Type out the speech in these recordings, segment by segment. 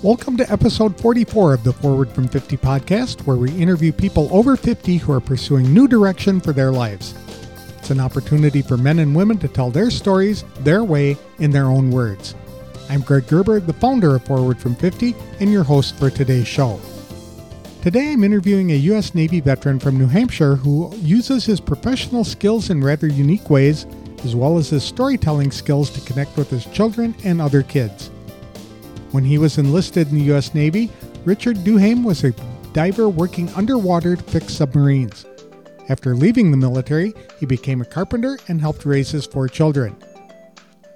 Welcome to episode 44 of the Forward from 50 podcast, where we interview people over 50 who are pursuing new direction for their lives. It's an opportunity for men and women to tell their stories their way in their own words. I'm Greg Gerber, the founder of Forward from 50, and your host for today's show. Today I'm interviewing a U.S. Navy veteran from New Hampshire who uses his professional skills in rather unique ways, as well as his storytelling skills to connect with his children and other kids. When he was enlisted in the U.S. Navy, Richard Duhaim was a diver working underwater to fix submarines. After leaving the military, he became a carpenter and helped raise his four children.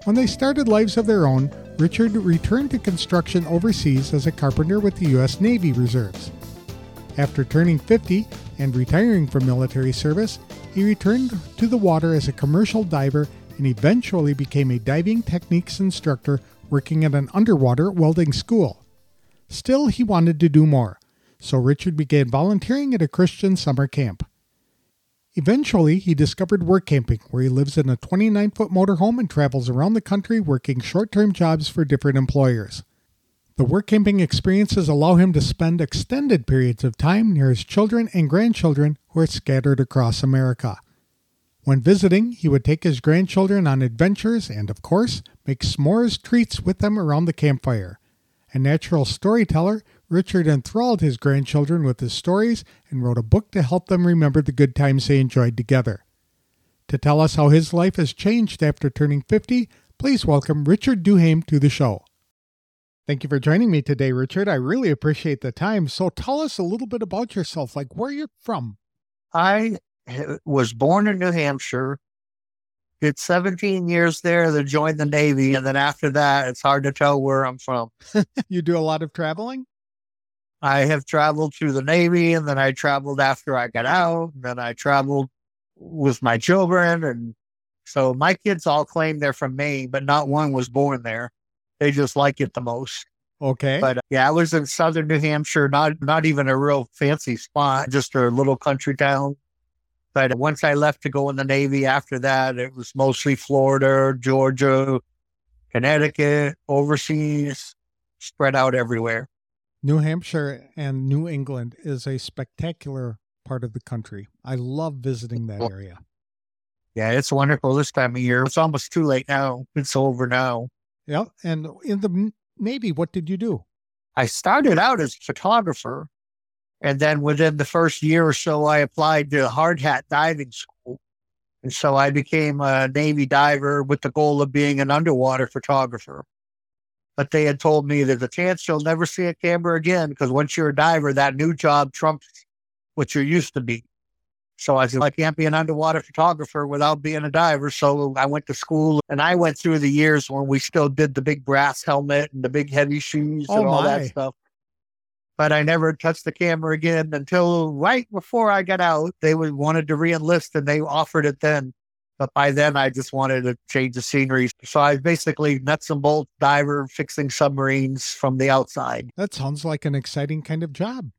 When they started lives of their own, Richard returned to construction overseas as a carpenter with the U.S. Navy Reserves. After turning 50 and retiring from military service, he returned to the water as a commercial diver and eventually became a diving techniques instructor working at an underwater welding school. Still, he wanted to do more, so Richard began volunteering at a Christian summer camp. Eventually, he discovered work camping, where he lives in a 29 foot motorhome and travels around the country working short term jobs for different employers. The work camping experiences allow him to spend extended periods of time near his children and grandchildren who are scattered across America. When visiting, he would take his grandchildren on adventures and, of course, make s'mores treats with them around the campfire. A natural storyteller, Richard enthralled his grandchildren with his stories and wrote a book to help them remember the good times they enjoyed together. To tell us how his life has changed after turning 50, please welcome Richard Duhaim to the show. Thank you for joining me today, Richard. I really appreciate the time. So tell us a little bit about yourself, like where you're from. I was born in New Hampshire, did 17 years there, then joined the Navy. And then after that, it's hard to tell where I'm from. you do a lot of traveling? I have traveled through the Navy and then I traveled after I got out. And then I traveled with my children. And so my kids all claim they're from Maine, but not one was born there. They just like it the most. Okay. But uh, yeah, I was in southern New Hampshire, not not even a real fancy spot, just a little country town. But once I left to go in the Navy after that, it was mostly Florida, Georgia, Connecticut, overseas, spread out everywhere. New Hampshire and New England is a spectacular part of the country. I love visiting that area. Yeah, it's wonderful this time of year. It's almost too late now. It's over now. Yeah. And in the Navy, what did you do? I started out as a photographer and then within the first year or so, I applied to hard hat diving school. And so I became a Navy diver with the goal of being an underwater photographer. But they had told me there's a chance you'll never see a camera again because once you're a diver, that new job trumps what you're used to be. So I said, I can't be an underwater photographer without being a diver. So I went to school and I went through the years when we still did the big brass helmet and the big heavy shoes oh and all my. that stuff but I never touched the camera again until right before I got out. They wanted to reenlist and they offered it then. But by then, I just wanted to change the scenery. So I was basically nuts and bolts diver fixing submarines from the outside. That sounds like an exciting kind of job.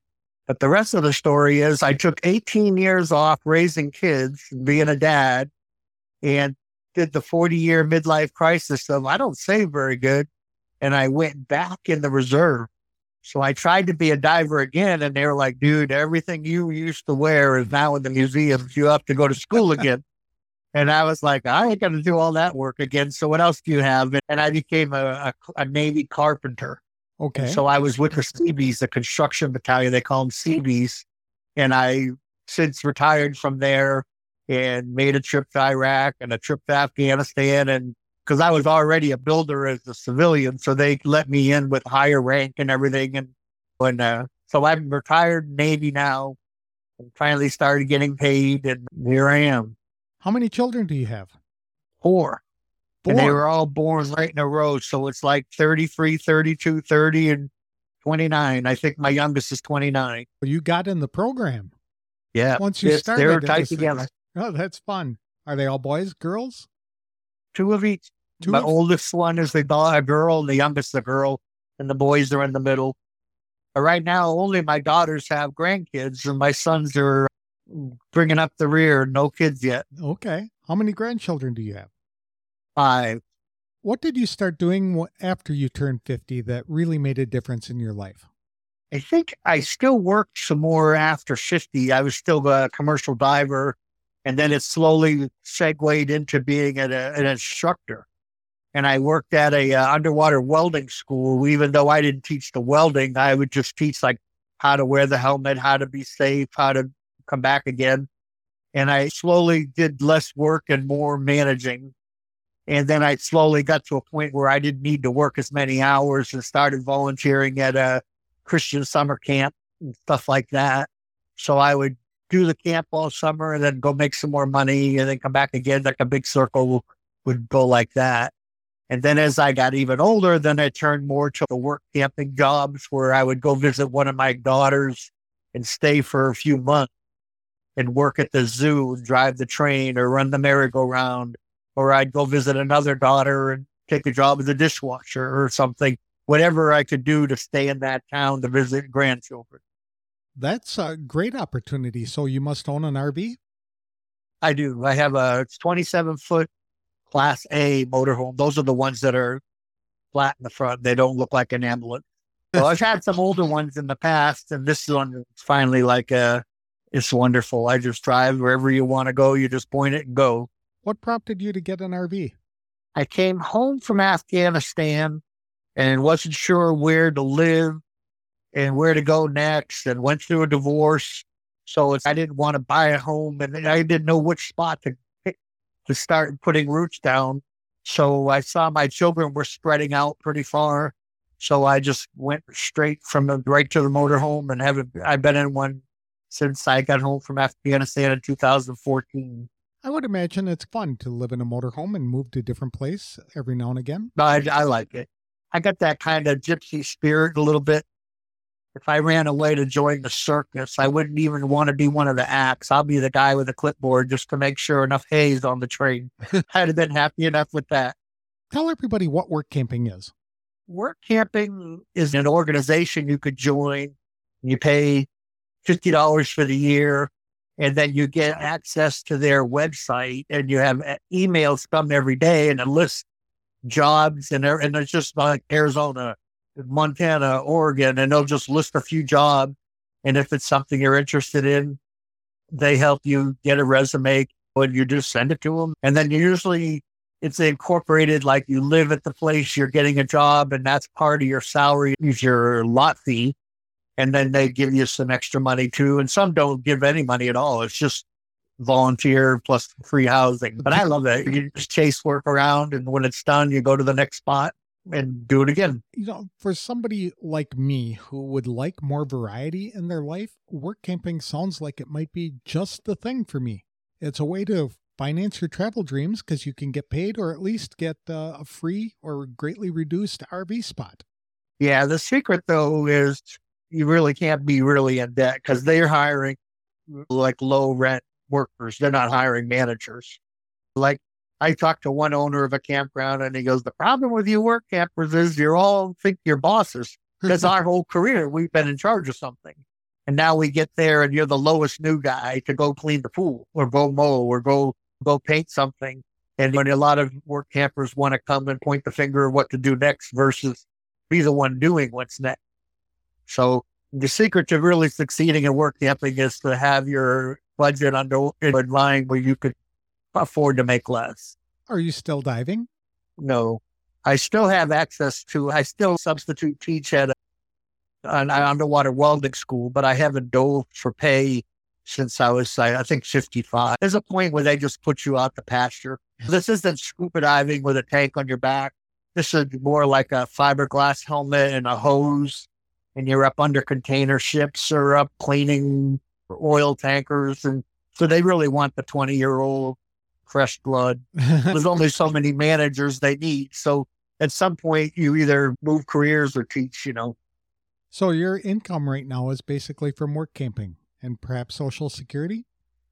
But the rest of the story is I took 18 years off raising kids, being a dad, and did the 40 year midlife crisis of I don't say very good. And I went back in the reserve so I tried to be a diver again, and they were like, dude, everything you used to wear is now in the museums. You have to go to school again. and I was like, I ain't going to do all that work again. So what else do you have? And I became a, a, a Navy carpenter. Okay. so I was with the Seabees, the construction battalion. They call them Seabees. And I since retired from there and made a trip to Iraq and a trip to Afghanistan and because I was already a builder as a civilian. So they let me in with higher rank and everything. And when, uh, so I'm retired Navy now and finally started getting paid. And here I am. How many children do you have? Four. Four. And they were all born right in a row. So it's like 33, 32, 30, and 29. I think my youngest is 29. Well, you got in the program. Yeah. Once you started, they were tight together. Oh, that's fun. Are they all boys, girls? two of each. Two My oldest one is the a girl, and the youngest the girl, and the boys are in the middle. But right now, only my daughters have grandkids, and my sons are mm, bringing up the rear. No kids yet. Okay. How many grandchildren do you have? Five. What did you start doing after you turned 50 that really made a difference in your life? I think I still worked some more after 50. I was still a commercial diver, and then it slowly segued into being an, an instructor. And I worked at a uh, underwater welding school. Even though I didn't teach the welding, I would just teach like how to wear the helmet, how to be safe, how to come back again. And I slowly did less work and more managing. And then I slowly got to a point where I didn't need to work as many hours and started volunteering at a Christian summer camp and stuff like that. So I would do the camp all summer and then go make some more money and then come back again. Like a big circle would go like that. And then as I got even older, then I turned more to the work camping jobs where I would go visit one of my daughters and stay for a few months and work at the zoo, drive the train or run the merry-go-round. Or I'd go visit another daughter and take a job as a dishwasher or something, whatever I could do to stay in that town to visit grandchildren. That's a great opportunity. So you must own an RV? I do. I have a 27 foot class A motorhome. Those are the ones that are flat in the front. They don't look like an ambulance. So I've had some older ones in the past, and this one is finally like a it's wonderful. I just drive wherever you want to go. You just point it and go. What prompted you to get an RV? I came home from Afghanistan and wasn't sure where to live and where to go next and went through a divorce. So I didn't want to buy a home and I didn't know which spot to to start putting roots down. So I saw my children were spreading out pretty far. So I just went straight from the right to the motorhome and haven't, I've been in one since I got home from Afghanistan in 2014. I would imagine it's fun to live in a motorhome and move to a different place every now and again. I, I like it. I got that kind of gypsy spirit a little bit. If I ran away to join the circus, I wouldn't even want to be one of the acts. I'll be the guy with a clipboard just to make sure enough hay's on the train. I'd have been happy enough with that. Tell everybody what work camping is. Work camping is an organization you could join. You pay $50 for the year. And then you get access to their website and you have eh, emails come every day and it lists jobs and, er, and it's just like Arizona, Montana, Oregon, and they'll just list a few jobs. And if it's something you're interested in, they help you get a resume and you just send it to them. And then usually it's incorporated like you live at the place, you're getting a job, and that's part of your salary is your lot fee and then they give you some extra money too. And some don't give any money at all. It's just volunteer plus free housing. But I love that. You just chase work around, and when it's done, you go to the next spot and do it again. You know, for somebody like me who would like more variety in their life, work camping sounds like it might be just the thing for me. It's a way to finance your travel dreams because you can get paid or at least get uh, a free or greatly reduced RV spot. Yeah, the secret though is you really can't be really in debt because they're hiring like low rent workers. They're not hiring managers. Like I talked to one owner of a campground and he goes, the problem with you work campers is you all think you're bosses because our whole career we've been in charge of something. And now we get there and you're the lowest new guy to go clean the pool or go mow or go, go paint something. And when a lot of work campers want to come and point the finger of what to do next versus be the one doing what's next. So the secret to really succeeding in work camping is to have your budget under in line where you could afford to make less. Are you still diving? No, I still have access to. I still substitute teach at a, an underwater welding school, but I haven't dove for pay since I was, I think, 55. There's a point where they just put you out the pasture. This isn't scuba diving with a tank on your back. This is more like a fiberglass helmet and a hose and you're up under container ships or up cleaning oil tankers. And so they really want the 20 year old fresh blood. There's only so many managers they need. So at some point, you either move careers or teach, you know. So your income right now is basically from work camping and perhaps Social Security?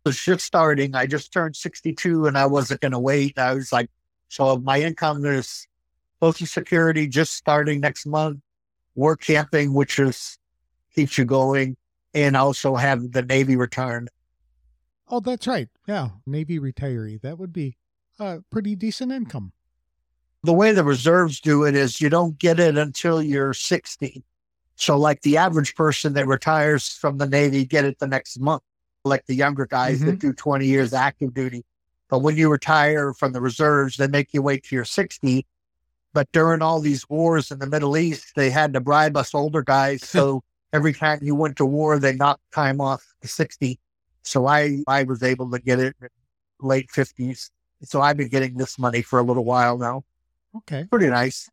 It's just starting. I just turned 62 and I wasn't going to wait. I was like, so my income is Social Security just starting next month work camping, which is keeps you going, and also have the Navy return. Oh, that's right. Yeah, Navy retiree. That would be a pretty decent income. The way the reserves do it is you don't get it until you're 60. So, like the average person that retires from the Navy get it the next month, like the younger guys mm-hmm. that do 20 years active duty. But when you retire from the reserves, they make you wait till you're 60. But during all these wars in the Middle East, they had to bribe us older guys. So every time you went to war, they knocked time off to 60. So I, I was able to get it in late 50s. So I've been getting this money for a little while now. Okay. Pretty nice.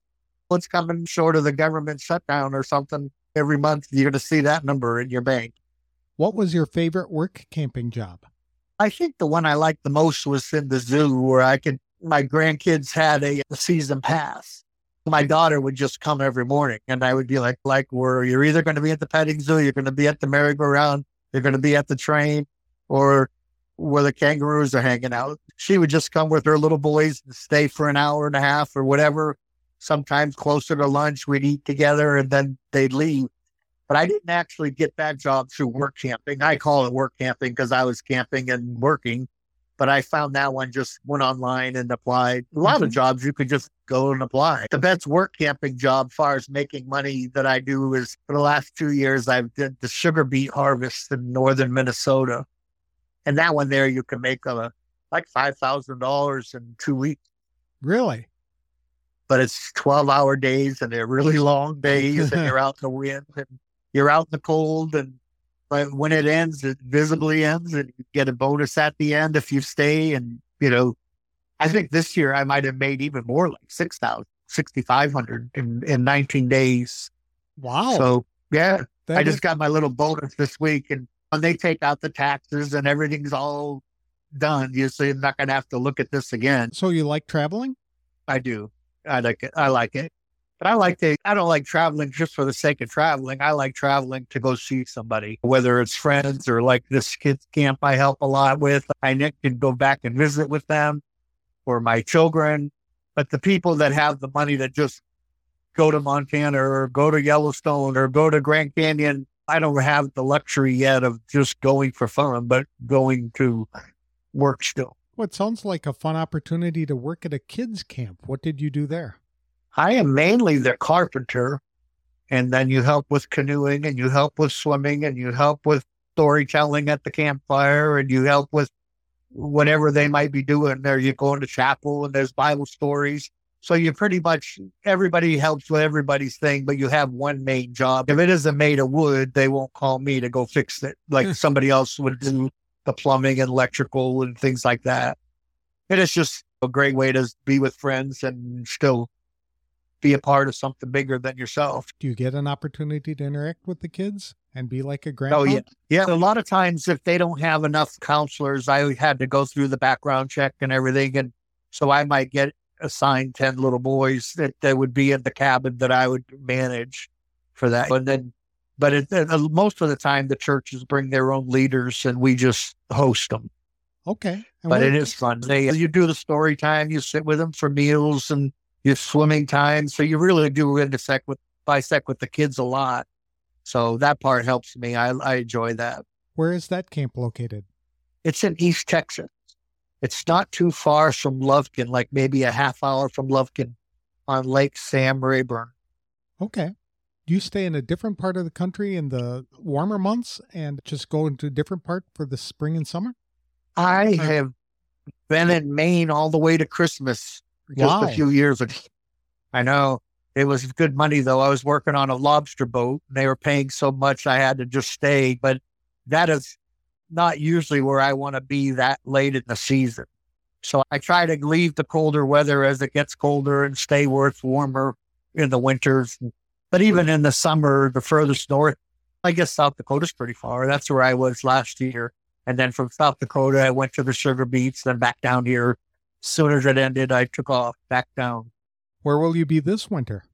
It's coming short of the government shutdown or something. Every month, you're going to see that number in your bank. What was your favorite work camping job? I think the one I liked the most was in the zoo where I could, my grandkids had a, a season pass. My daughter would just come every morning and I would be like, like, where you're either going to be at the petting zoo, you're going to be at the merry-go-round, you're going to be at the train, or where the kangaroos are hanging out. She would just come with her little boys and stay for an hour and a half or whatever. Sometimes closer to lunch, we'd eat together and then they'd leave. But I didn't actually get that job through work camping. I call it work camping because I was camping and working. But I found that one just went online and applied. A lot mm-hmm. of jobs you could just go and apply. The best work camping job, far as making money that I do, is for the last two years I've did the sugar beet harvest in northern Minnesota, and that one there you can make a, like five thousand dollars in two weeks. Really? But it's twelve hour days and they're really long days, and you're out in the wind and you're out in the cold and but when it ends, it visibly ends and you get a bonus at the end if you stay. And, you know, I think this year I might have made even more like 6,000, 6,500 in, in 19 days. Wow. So yeah, that I just got my little bonus this week and when they take out the taxes and everything's all done, you so you're not going to have to look at this again. So you like traveling? I do. I like it. I like it. But I like to, I don't like traveling just for the sake of traveling. I like traveling to go see somebody, whether it's friends or like this kids camp I help a lot with. I can go back and visit with them or my children. But the people that have the money to just go to Montana or go to Yellowstone or go to Grand Canyon, I don't have the luxury yet of just going for fun, but going to work still. Well, it sounds like a fun opportunity to work at a kids camp. What did you do there? I am mainly the carpenter. And then you help with canoeing and you help with swimming and you help with storytelling at the campfire and you help with whatever they might be doing there. You go into chapel and there's Bible stories. So you pretty much, everybody helps with everybody's thing, but you have one main job. If it isn't made of wood, they won't call me to go fix it like hmm. somebody else would do the plumbing and electrical and things like that. And it's just a great way to be with friends and still be a part of something bigger than yourself. Do you get an opportunity to interact with the kids and be like a oh, grandpa? Oh yeah, yeah. A lot of times, if they don't have enough counselors, I had to go through the background check and everything, and so I might get assigned ten little boys that, that would be in the cabin that I would manage for that, and then. But it, uh, most of the time, the churches bring their own leaders, and we just host them. Okay, and but it is fun. They you do the story time, you sit with them for meals, and your swimming time. So you really do intersect with bisect with the kids a lot. So that part helps me. I, I enjoy that. Where is that camp located? It's in East Texas. It's not too far from Lufkin, like maybe a half hour from Lufkin on Lake Sam Rayburn. Okay. Do you stay in a different part of the country in the warmer months and just go into a different part for the spring and summer? I have been in Maine all the way to Christmas just wow. a few years ago. I know it was good money though. I was working on a lobster boat. And they were paying so much I had to just stay, but that is not usually where I want to be that late in the season. So I try to leave the colder weather as it gets colder and stay where it's warmer in the winters. But even in the summer, the furthest north, I guess South Dakota's pretty far. That's where I was last year. And then from South Dakota, I went to the sugar beets, then back down here soon as it ended, I took off back down. Where will you be this winter?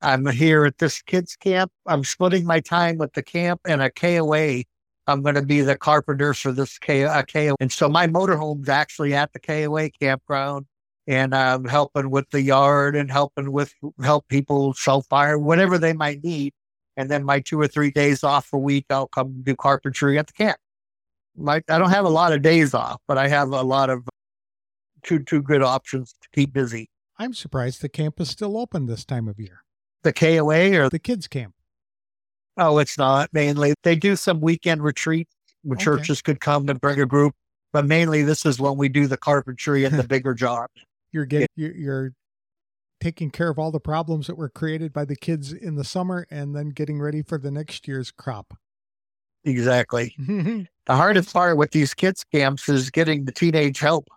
I'm here at this kids camp. I'm splitting my time with the camp and a KOA. I'm going to be the carpenter for this KOA. Uh, and so my motorhome's actually at the KOA campground and I'm helping with the yard and helping with help people sell fire, whatever they might need. And then my two or three days off a week, I'll come do carpentry at the camp. My, I don't have a lot of days off, but I have a lot of two two good options to keep busy. I'm surprised the camp is still open this time of year. The KOA or The kids' camp. Oh, it's not mainly. They do some weekend retreats where Okay. churches could come and bring a group, but mainly this is when we do the carpentry and the bigger jobs. You're getting you're, you're taking care of all the problems that were created by the kids in the summer and then getting ready for the next year's crop. Exactly. The hardest part with these kids camps is getting the teenage help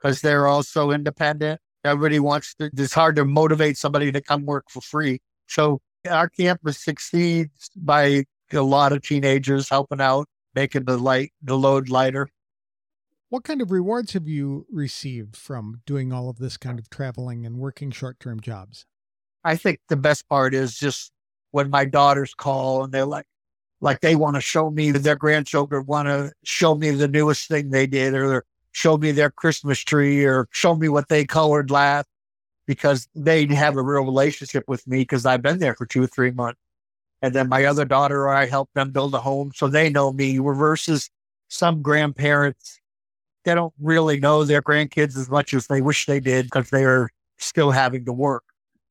because they're all so independent. Everybody wants to, it's hard to motivate somebody to come work for free. So our campus succeeds by a lot of teenagers helping out, making the light, the load lighter. what kind of rewards have you received from doing all of this kind of traveling and working short-term jobs? I think the best part is just when my daughters call and they're like, like they want to show me their grandchildren want to show me the newest thing they did or show me their Christmas tree or show me what they colored last because they have a real relationship with me because I've been there for two or three months. And then my other daughter, I help them build a home so they know me versus some grandparents. They don't really know their grandkids as much as they wish they did because they are still having to work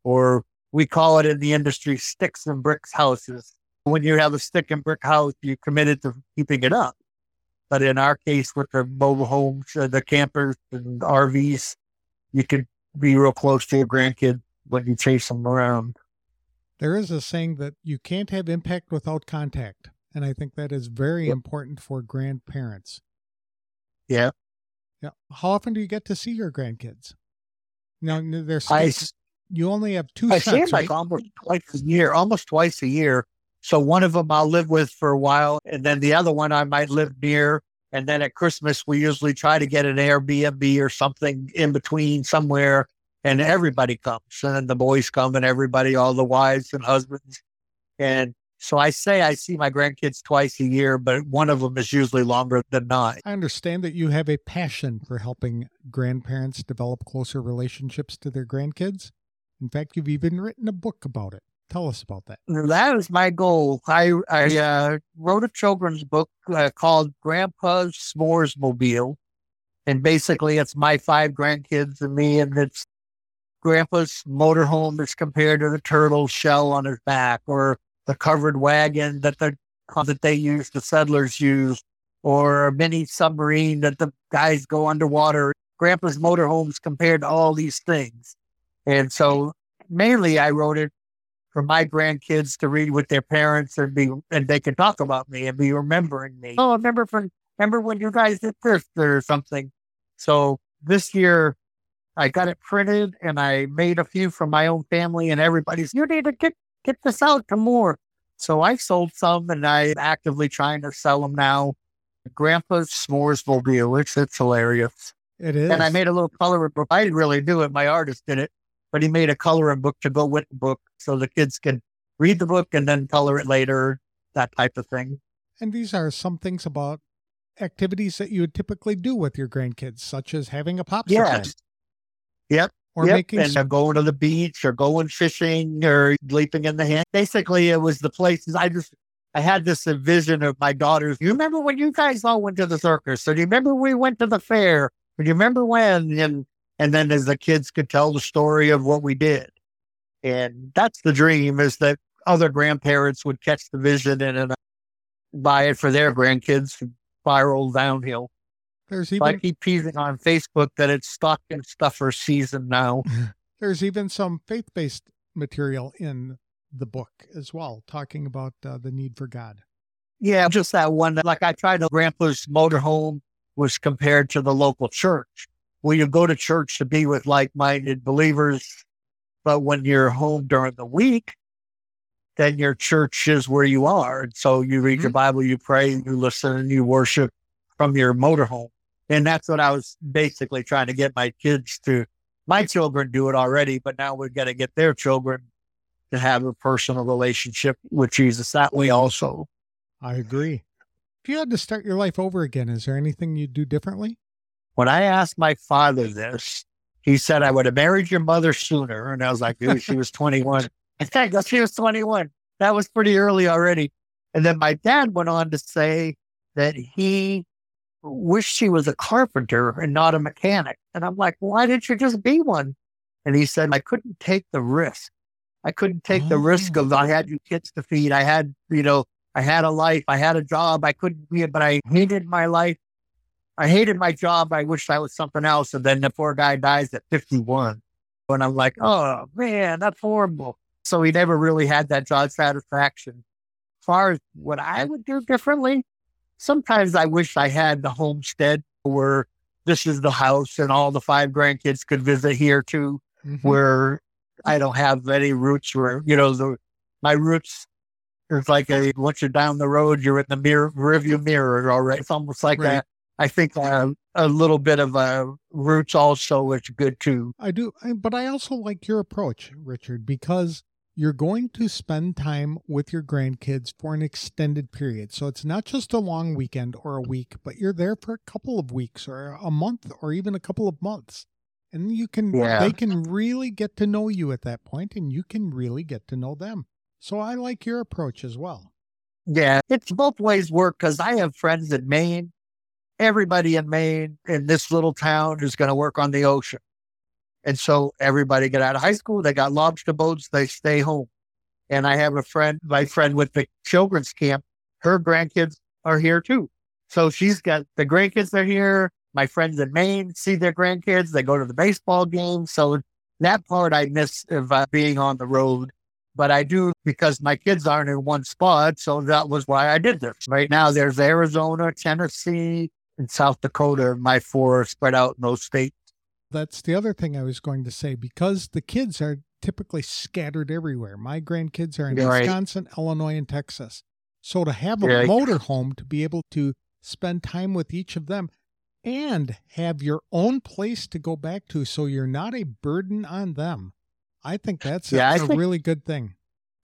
or we call it in the industry sticks and bricks houses. When you have a stick and brick house, you're committed to keeping it up. But in our case, with the mobile homes, the campers and RVs, you can be real close to your grandkids when you chase them around. There is a saying that you can't have impact without contact. And I think that is very Yep. important for grandparents. Yeah. Yeah. How often do you get to see your grandkids? Now, there's I, you only have two I see sets, them like almost twice a year, almost twice a year. So one of them I'll live with for a while, and then the other one I might live near. And then at Christmas, we usually try to get an Airbnb or something in between somewhere, and everybody comes. And the boys come, and everybody, all the wives and husbands. And so I say I see my grandkids twice a year, but one of them is usually longer than not. I understand that you have a passion for helping grandparents develop closer relationships to their grandkids. In fact, you've even written a book about it. Tell us about that. That is my goal. I I uh, wrote a children's book uh, called Grandpa's S'mores Mobile, and basically it's my five grandkids and me, and it's Grandpa's motorhome is compared to the turtle shell on his back, or the covered wagon that the that they use, the settlers use, or a mini submarine that the guys go underwater. Grandpa's motorhomes compared to all these things, and so mainly I wrote it for my grandkids to read with their parents and be and they can talk about me and be remembering me. Oh, I remember from remember when you guys did this or something. So this year I got it printed and I made a few for my own family and everybody's you need to get get this out to more. So I sold some and I'm actively trying to sell them now. Grandpa's S'mores Mobile. It's it's hilarious. It is. And I made a little coloring book. I didn't really do it. My artist did it, but he made a coloring book to go with the book so the kids can read the book and then color it later, that type of thing. And these are some things about activities that you would typically do with your grandkids, such as having a popsicle Yes. Yep. or yep. making and uh, going to the beach or going fishing or leaping in the hand. Basically, it was the places I just, I had this vision of my daughters. You remember when you guys all went to the circus? Or do you remember we went to the fair? Or do you remember when? And, and then as the kids could tell the story of what we did. And that's the dream is that other grandparents would catch the vision and, and buy it for their grandkids and spiral downhill. there's So I keep teasing on Facebook that it's stocking stuffer season now. there's even some faith-based material in the book as well, talking about uh, the need for God. Yeah, just that one. Like I tried to, Grandpa's motorhome was compared to the local church. Well, you go to church to be with like minded believers, but when you're home during the week, then your church is where you are. And so you read your mm-hmm. Bible, you pray, you listen, and you worship from your motorhome. And that's what I was basically trying to get my kids to. My children do it already, but now we've got to get their children to have a personal relationship with Jesus that way also. I agree. If you had to start your life over again, is there anything you'd do differently? When I asked my father this, he said I would have married your mother sooner. And I was like, dude, she was 21. I think she was 21. That was pretty early already. And then my dad went on to say that he wished she was a carpenter and not a mechanic. And I'm like, why didn't you just be one? And he said, I couldn't take the risk. I couldn't take oh. the risk oh. of I had you kids to feed. I had, you know, I had a life. I had a job. I couldn't be it, but I hated my life. I hated my job. I wished I was something else. And then the poor guy dies at 51. And I'm like, oh man, that's horrible. So he never really had that job satisfaction. As far as what I would do differently, sometimes I wish I had the homestead where this is the house and all the five grandkids could visit here too, mm-hmm. where I don't have any roots where, you know, the, my roots it's like a, once you're down the road, you're in the mirror, rearview mirror already. It's almost like right. that. I think uh, a little bit of uh, roots also is good too. I do, but I also like your approach, Richard, because you're going to spend time with your grandkids for an extended period. So it's not just a long weekend or a week, but you're there for a couple of weeks or a month or even a couple of months. And you can, yeah. they can really get to know you at that point and you can really get to know them. So I like your approach as well. Yeah, it's both ways work because I have friends in Maine. Everybody in Maine in this little town is going to work on the ocean. And so everybody get out of high school, they got lobster boats, they stay home. And I have a friend, my friend with the children's camp, her grandkids are here too. So she's got the grandkids are here. My friends in Maine see their grandkids. They go to the baseball game. So that part I miss of uh, being on the road but I do because my kids aren't in one spot. So that was why I did this. Right now, there's Arizona, Tennessee, and South Dakota. My four are spread out in those states. That's the other thing I was going to say because the kids are typically scattered everywhere. My grandkids are in right. Wisconsin, Illinois, and Texas. So to have a yeah. motorhome to be able to spend time with each of them and have your own place to go back to so you're not a burden on them I think that's yeah, a, think, really good thing.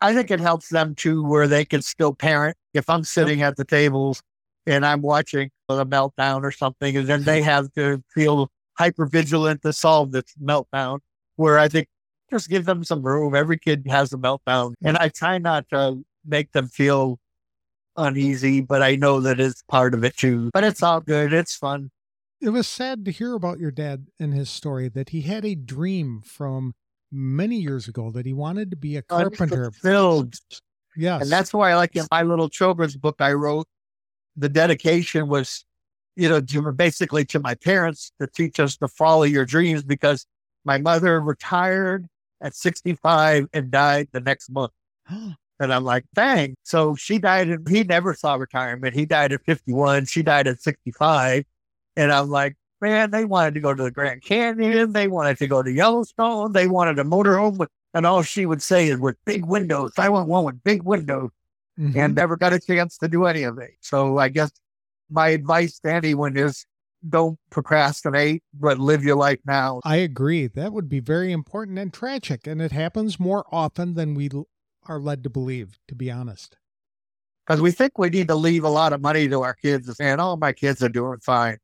I think it helps them too, where they can still parent. If I'm sitting yep. at the tables and I'm watching a meltdown or something, and then they have to feel hyper vigilant to solve this meltdown, where I think just give them some room. Every kid has a meltdown. And I try not to make them feel uneasy, but I know that it's part of it too. But it's all good. It's fun. It was sad to hear about your dad and his story that he had a dream from many years ago that he wanted to be a carpenter. Filled. Yes. And that's why, I like in my little children's book I wrote, the dedication was, you know, basically to my parents to teach us to follow your dreams because my mother retired at 65 and died the next month. and I'm like, dang. So she died and he never saw retirement. He died at 51. She died at 65. And I'm like, man, they wanted to go to the Grand Canyon. They wanted to go to Yellowstone. They wanted a motorhome with, and all she would say is with big windows. I want one with big windows mm-hmm. and never got a chance to do any of it. So I guess my advice to anyone is don't procrastinate, but live your life now. I agree. That would be very important and tragic. And it happens more often than we are led to believe, to be honest. Because we think we need to leave a lot of money to our kids and all oh, my kids are doing fine.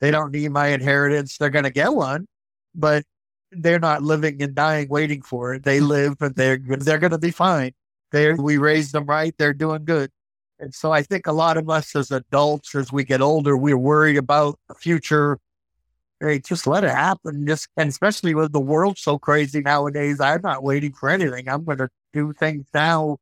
They don't need my inheritance. They're going to get one, but they're not living and dying waiting for it. They live and they're they're going to be fine. They we raised them right. They're doing good. And so I think a lot of us as adults, as we get older, we're worried about the future. Hey, just let it happen. Just and especially with the world so crazy nowadays, I'm not waiting for anything. I'm going to do things now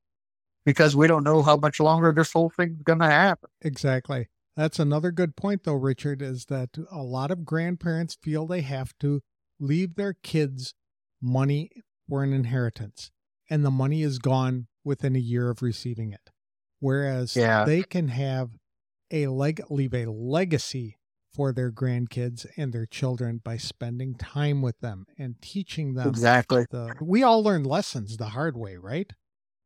because we don't know how much longer this whole thing's going to happen. Exactly. That's another good point, though, Richard, is that a lot of grandparents feel they have to leave their kids money for an inheritance, and the money is gone within a year of receiving it. Whereas yeah. they can have a leg leave a legacy for their grandkids and their children by spending time with them and teaching them exactly the, we all learn lessons the hard way right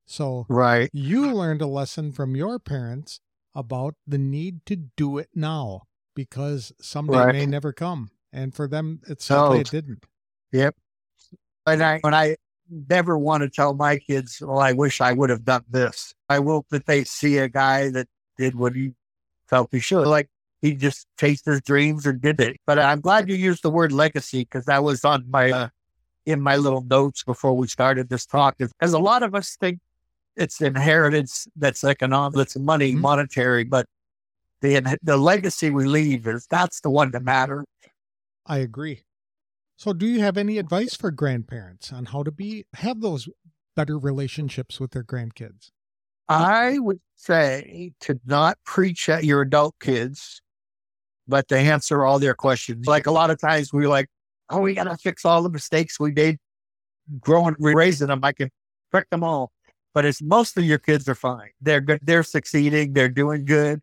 so right you learned a lesson from your parents about the need to do it now because someday right. may never come. And for them, it's sadly it didn't. Yep. And I, when I never want to tell my kids, well, I wish I would have done this. I hope that they see a guy that did what he felt he should. Like he just chased his dreams or did it. But I'm glad you used the word legacy because that was on my, uh, in my little notes before we started this talk. Because a lot of us think it's inheritance that's economic, that's money, mm-hmm. monetary, but the the legacy we leave is that's the one that matters. I agree. So, do you have any advice for grandparents on how to be have those better relationships with their grandkids? I would say to not preach at your adult kids, but to answer all their questions. Like a lot of times we're like, oh, we got to fix all the mistakes we made growing, raising them. I can correct them all. But it's most of your kids are fine. They're good. They're succeeding. They're doing good.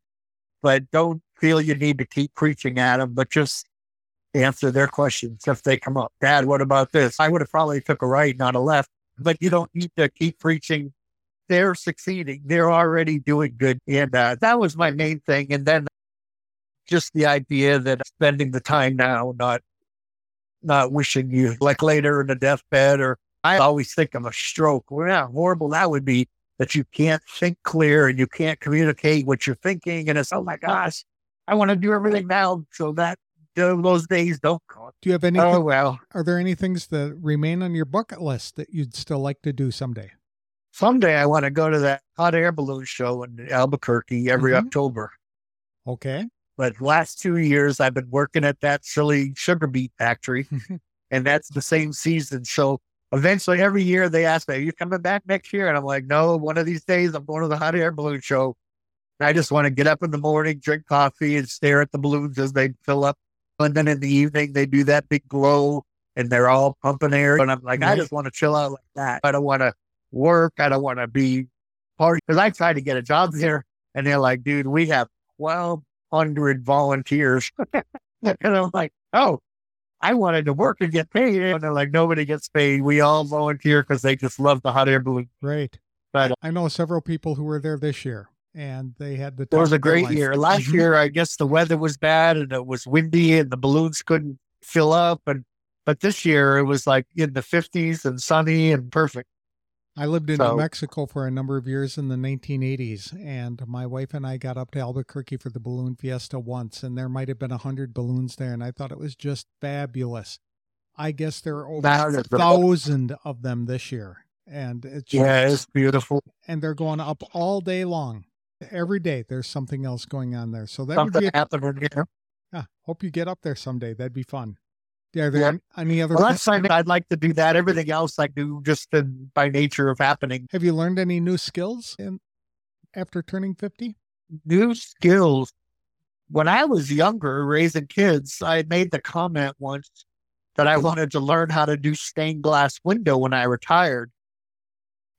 But don't feel you need to keep preaching at them, but just answer their questions if they come up. Dad, what about this? I would have probably took a right, not a left, but you don't need to keep preaching. They're succeeding. They're already doing good. And uh, that was my main thing. And then just the idea that spending the time now, not, not wishing you like later in the deathbed or I always think of a stroke. Well, how horrible that would be that you can't think clear and you can't communicate what you're thinking. And it's, oh my gosh, I want to do everything now so that those days don't come. Do you have any? Oh, well. Are there any things that remain on your bucket list that you'd still like to do someday? Someday I want to go to that hot air balloon show in Albuquerque every mm-hmm. October. Okay. But last two years I've been working at that silly sugar beet factory, and that's the same season. So eventually every year they ask me, Are you coming back next year? And I'm like, No, one of these days I'm going to the hot air balloon show. I just want to get up in the morning, drink coffee, and stare at the balloons as they fill up. And then in the evening, they do that big glow and they're all pumping air. And I'm like, I just want to chill out like that. I don't want to work. I don't want to be party. Because I tried to get a job there and they're like, dude, we have 1,200 volunteers. and I'm like, oh, I wanted to work and get paid. And they're like, nobody gets paid. We all volunteer because they just love the hot air balloon. Right. But I know several people who were there this year and they had the. It was a great year. Last mm-hmm. year, I guess the weather was bad and it was windy and the balloons couldn't fill up. And but this year it was like in the fifties and sunny and perfect. I lived in so, New Mexico for a number of years in the 1980s, and my wife and I got up to Albuquerque for the balloon fiesta once, and there might have been a hundred balloons there, and I thought it was just fabulous. I guess there are over a thousand of them this year, and it's just, yeah, it's beautiful. And they're going up all day long every day there's something else going on there. So that something would be a, happening here. Yeah, hope you get up there someday. That'd be fun. Yeah, are there yeah. any other? Well, that's something I'd like to do. That everything else I do just in, by nature of happening. Have you learned any new skills in after turning fifty? New skills. When I was younger, raising kids, I made the comment once that I wanted to learn how to do stained glass window when I retired.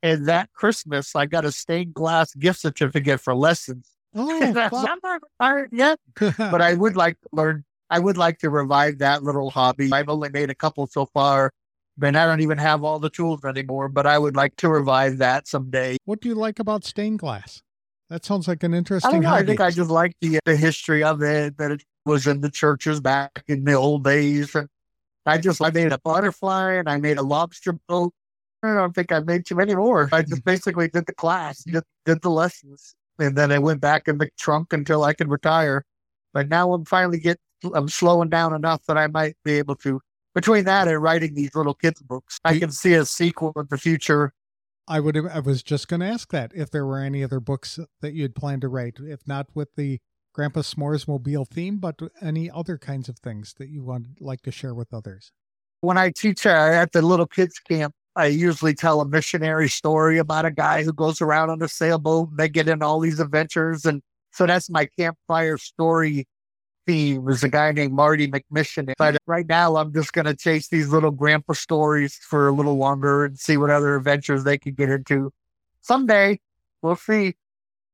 And that Christmas, I got a stained glass gift certificate for lessons. Oh, I'm not retired yet, but I would like to learn. I would like to revive that little hobby. I've only made a couple so far, and I don't even have all the tools anymore. But I would like to revive that someday. What do you like about stained glass? That sounds like an interesting. I, I think I just like the the history of it. That it was in the churches back in the old days, and I just I made a butterfly and I made a lobster boat I don't think I made too many more. I just basically did the class, just did the lessons, and then I went back in the trunk until I could retire. But now I'm finally get I'm slowing down enough that I might be able to. Between that and writing these little kids books, I can see a sequel in the future. I would. I was just going to ask that if there were any other books that you'd plan to write, if not with the Grandpa S'mores mobile theme, but any other kinds of things that you would like to share with others. When I teach uh, at the little kids camp, I usually tell a missionary story about a guy who goes around on a sailboat and they get in all these adventures. And so that's my campfire story theme is a guy named Marty McMission. But right now I'm just going to chase these little grandpa stories for a little longer and see what other adventures they can get into. Someday we'll see.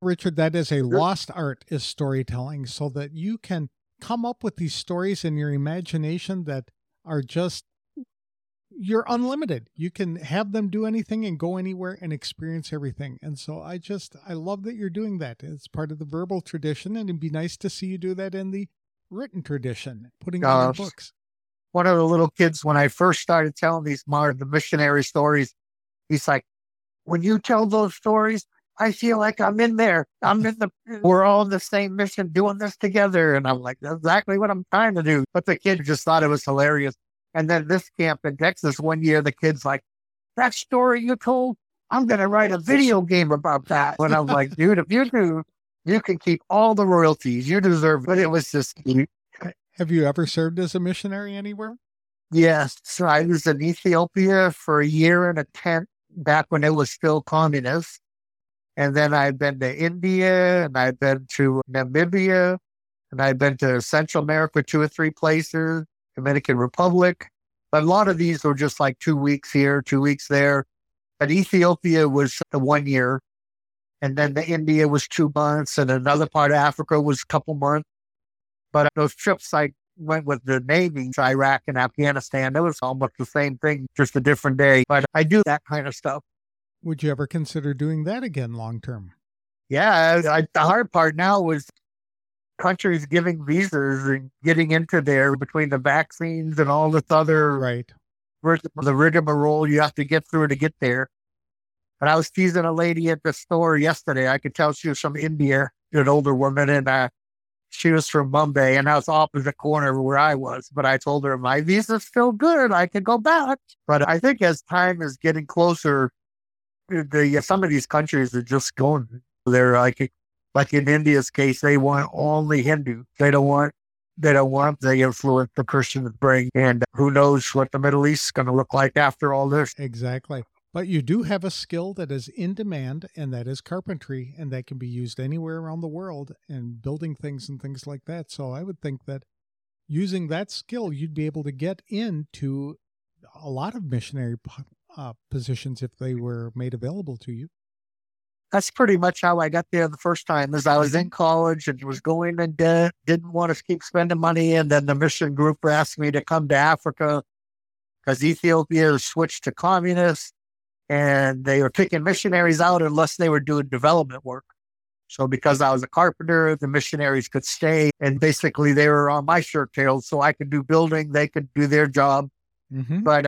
Richard, that is a lost art is storytelling so that you can come up with these stories in your imagination that are just you're unlimited. You can have them do anything and go anywhere and experience everything. And so I just I love that you're doing that. It's part of the verbal tradition, and it'd be nice to see you do that in the written tradition, putting in books. One of the little kids when I first started telling these more the missionary stories, he's like, "When you tell those stories, I feel like I'm in there. I'm in the. We're all in the same mission, doing this together." And I'm like, "That's exactly what I'm trying to do." But the kid just thought it was hilarious. And then this camp in Texas, one year, the kid's like, that story you told, I'm going to write a video game about that. And I'm like, dude, if you do, you can keep all the royalties. You deserve it. But it was just. Have you ever served as a missionary anywhere? Yes. So I was in Ethiopia for a year in a tent back when it was still communist. And then I've been to India and I've been to Namibia and I've been to Central America, two or three places, Dominican Republic. But a lot of these were just like two weeks here, two weeks there. But Ethiopia was the one year. And then the India was two months and another part of Africa was a couple months. But those trips I went with the Navy to Iraq and Afghanistan. It was almost the same thing, just a different day. But I do that kind of stuff. Would you ever consider doing that again long term? Yeah, I, the hard part now was countries giving visas and getting into there between the vaccines and all this other right the rigmarole you have to get through to get there. But I was teasing a lady at the store yesterday. I could tell she was from India, an older woman, and uh, she was from Mumbai, and I was opposite corner where I was. But I told her my visa's still good; I could go back. But I think as time is getting closer, the some of these countries are just going. They're like, like in India's case, they want only Hindu. They don't want they don't want the influence the Christians bring. And who knows what the Middle East is going to look like after all this. Exactly. But you do have a skill that is in demand, and that is carpentry, and that can be used anywhere around the world and building things and things like that. So I would think that using that skill, you'd be able to get into a lot of missionary uh, positions if they were made available to you. That's pretty much how I got there the first time. As I was in college and was going in debt, didn't want to keep spending money, and then the mission group asked me to come to Africa because Ethiopia switched to communist and they were picking missionaries out unless they were doing development work. So because I was a carpenter, the missionaries could stay and basically they were on my shirt tails. So I could do building, they could do their job. Mm-hmm. But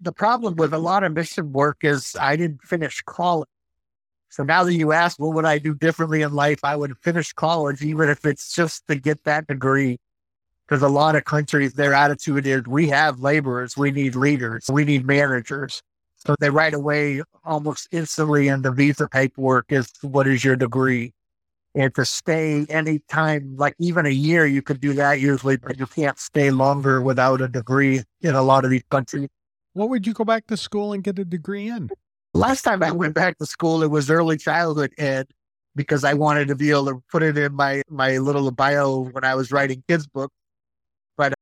the problem with a lot of mission work is I didn't finish college. So now that you ask, what would I do differently in life? I would finish college, even if it's just to get that degree. Because a lot of countries, their attitude is we have laborers, we need leaders, we need managers. So they right away, almost instantly in the visa paperwork is what is your degree? And to stay any time, like even a year, you could do that usually, but you can't stay longer without a degree in a lot of these countries. What would you go back to school and get a degree in? Last time I went back to school, it was early childhood ed because I wanted to be able to put it in my, my little bio when I was writing kids' books. But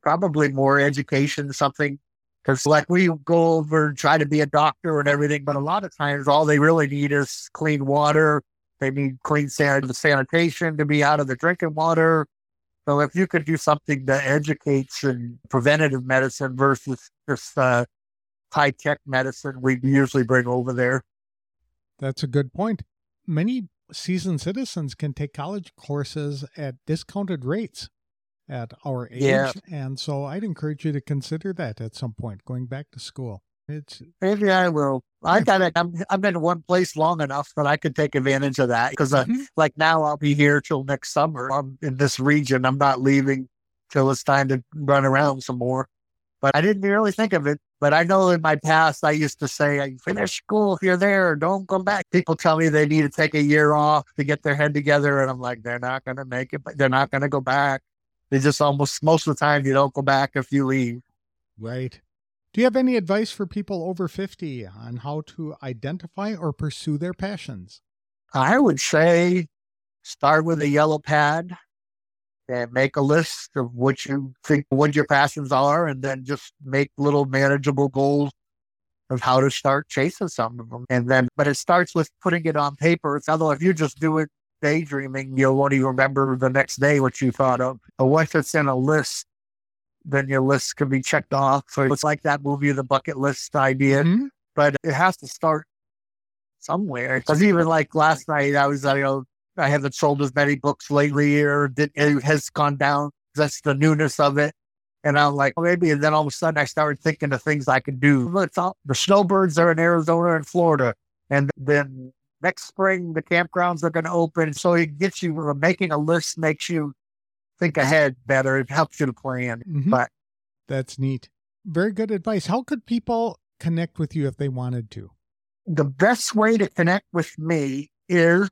probably more education, something because like we go over and try to be a doctor and everything, but a lot of times all they really need is clean water. They need clean san- sanitation to be out of the drinking water. So if you could do something that educates and preventative medicine versus just uh, high tech medicine, we usually bring over there. That's a good point. Many seasoned citizens can take college courses at discounted rates at our age. Yeah. And so I'd encourage you to consider that at some point, going back to school. It's maybe I will. I got it. I'm I'm in one place long enough that I could take advantage of that because, uh, mm-hmm. like now, I'll be here till next summer. I'm in this region. I'm not leaving till it's time to run around some more. But I didn't really think of it. But I know in my past, I used to say, finish school if you're there, don't come back. People tell me they need to take a year off to get their head together. And I'm like, they're not going to make it, but they're not going to go back. They just almost most of the time you don't go back if you leave. Right. Do you have any advice for people over 50 on how to identify or pursue their passions? I would say start with a yellow pad and make a list of what you think what your passions are and then just make little manageable goals of how to start chasing some of them. And then, but it starts with putting it on paper. Although if you just do it daydreaming, you won't even remember the next day what you thought of. But once it's in a list, then your list can be checked off. So it's like that movie, the bucket list idea. Mm-hmm. But it has to start somewhere. Because even like last night, I was, you know, I haven't sold as many books lately or it has gone down. That's the newness of it. And I'm like, well, maybe. And then all of a sudden I started thinking of things I could do. All, the snowbirds are in Arizona and Florida. And then next spring the campgrounds are going to open. So it gets you uh, making a list makes you think ahead better. It helps you to plan. Mm-hmm. But that's neat. Very good advice. How could people connect with you if they wanted to? The best way to connect with me is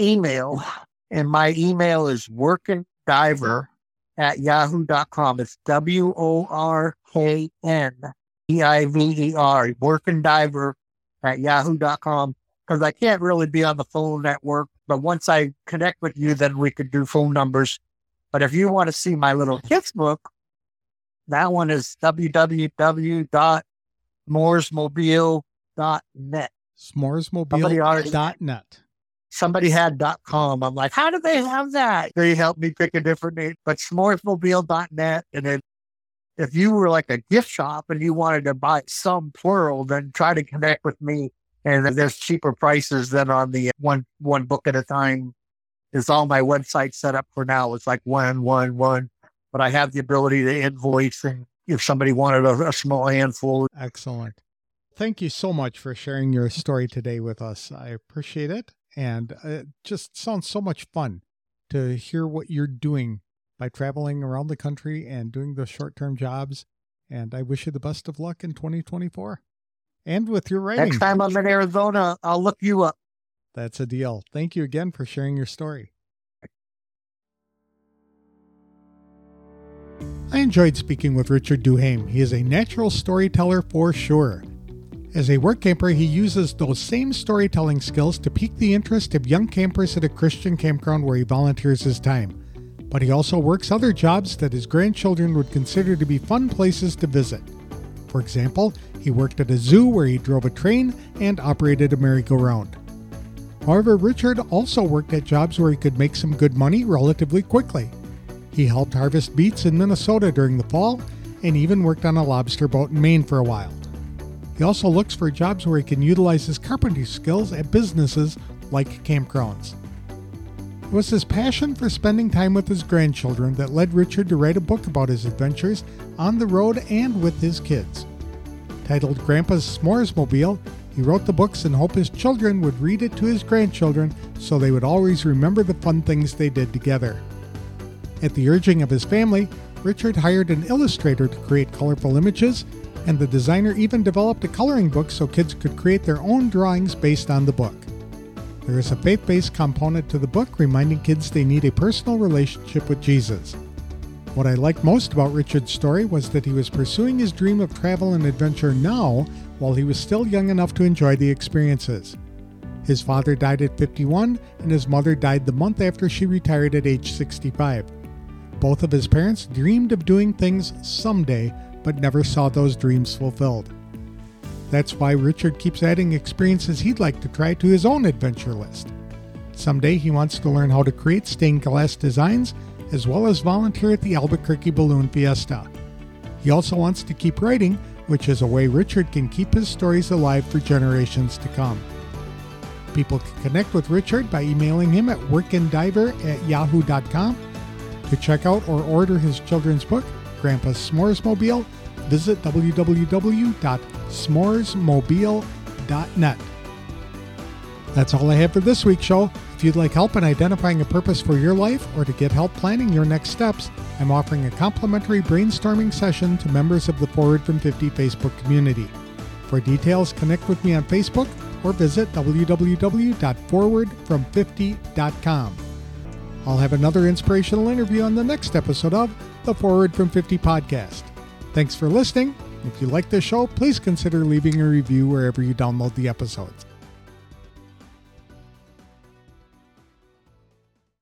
email. And my email is working diver at yahoo.com. It's W O R K N E I V E R, working diver at yahoo.com. Because I can't really be on the phone network, but once I connect with you, then we could do phone numbers. But if you want to see my little kids book, that one is www.s'moresmobile.net. S'moresmobile.net. Somebody had .com. I'm like, how do they have that? They helped me pick a different name, but s'moresmobile.net. And then if you were like a gift shop and you wanted to buy some plural, then try to connect with me. And there's cheaper prices than on the one one book at a time. Is all my website set up for now. It's like one, one, one. But I have the ability to invoice and if somebody wanted a, a small handful. Excellent. Thank you so much for sharing your story today with us. I appreciate it. And uh, it just sounds so much fun to hear what you're doing by traveling around the country and doing the short term jobs. And I wish you the best of luck in 2024 and with your writing. Next time I'm in Arizona, I'll look you up. That's a deal. Thank you again for sharing your story. I enjoyed speaking with Richard Duhaim. He is a natural storyteller for sure. As a work camper, he uses those same storytelling skills to pique the interest of young campers at a Christian campground where he volunteers his time. But he also works other jobs that his grandchildren would consider to be fun places to visit. For example, he worked at a zoo where he drove a train and operated a merry-go-round. However, Richard also worked at jobs where he could make some good money relatively quickly. He helped harvest beets in Minnesota during the fall and even worked on a lobster boat in Maine for a while. He also looks for jobs where he can utilize his carpentry skills at businesses like campgrounds. It was his passion for spending time with his grandchildren that led Richard to write a book about his adventures on the road and with his kids. Titled Grandpa's S'moresmobile, he wrote the books in hope his children would read it to his grandchildren so they would always remember the fun things they did together. At the urging of his family, Richard hired an illustrator to create colorful images, and the designer even developed a coloring book so kids could create their own drawings based on the book. There is a faith based component to the book reminding kids they need a personal relationship with Jesus. What I liked most about Richard's story was that he was pursuing his dream of travel and adventure now while he was still young enough to enjoy the experiences. His father died at 51, and his mother died the month after she retired at age 65. Both of his parents dreamed of doing things someday, but never saw those dreams fulfilled. That's why Richard keeps adding experiences he'd like to try to his own adventure list. Someday he wants to learn how to create stained glass designs as well as volunteer at the Albuquerque Balloon Fiesta. He also wants to keep writing, which is a way Richard can keep his stories alive for generations to come. People can connect with Richard by emailing him at workindiver at yahoo.com. To check out or order his children's book, Grandpa's S'moresmobile, visit www.s'moresmobile.net. That's all I have for this week's show. If you'd like help in identifying a purpose for your life or to get help planning your next steps, I'm offering a complimentary brainstorming session to members of the Forward from 50 Facebook community. For details, connect with me on Facebook or visit www.forwardfrom50.com. I'll have another inspirational interview on the next episode of the Forward from 50 podcast. Thanks for listening. If you like this show, please consider leaving a review wherever you download the episodes.